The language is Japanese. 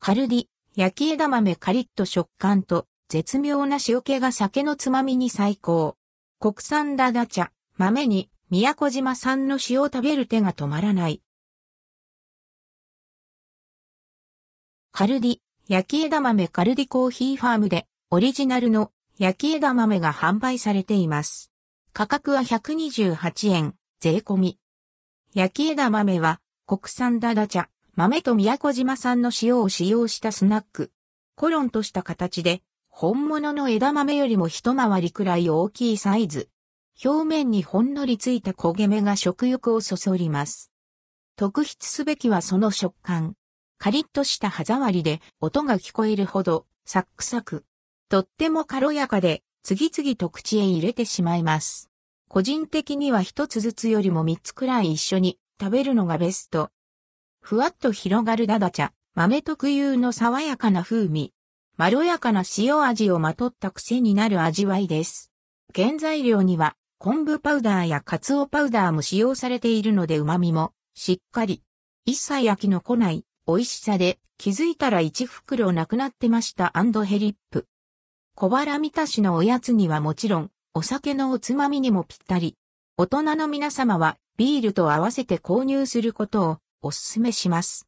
カルディ、焼き枝豆カリッと食感と絶妙な塩気が酒のつまみに最高。国産ダダ茶、豆に宮古島産の塩を食べる手が止まらない。カルディ、焼き枝豆カルディコーヒーファームでオリジナルの焼き枝豆が販売されています。価格は128円、税込み。焼き枝豆は国産ダダ茶、豆と宮古島産の塩を使用したスナック。コロンとした形で、本物の枝豆よりも一回りくらい大きいサイズ。表面にほんのりついた焦げ目が食欲をそそります。特筆すべきはその食感。カリッとした歯触りで音が聞こえるほどサックサク。とっても軽やかで次々と口へ入れてしまいます。個人的には一つずつよりも三つくらい一緒に食べるのがベスト。ふわっと広がるダダ茶、豆特有の爽やかな風味、まろやかな塩味をまとった癖になる味わいです。原材料には昆布パウダーやカツオパウダーも使用されているので旨味もしっかり。一切飽きの来ない美味しさで気づいたら1袋なくなってましたヘリップ。小腹満たしのおやつにはもちろんお酒のおつまみにもぴったり。大人の皆様はビールと合わせて購入することをおすすめします。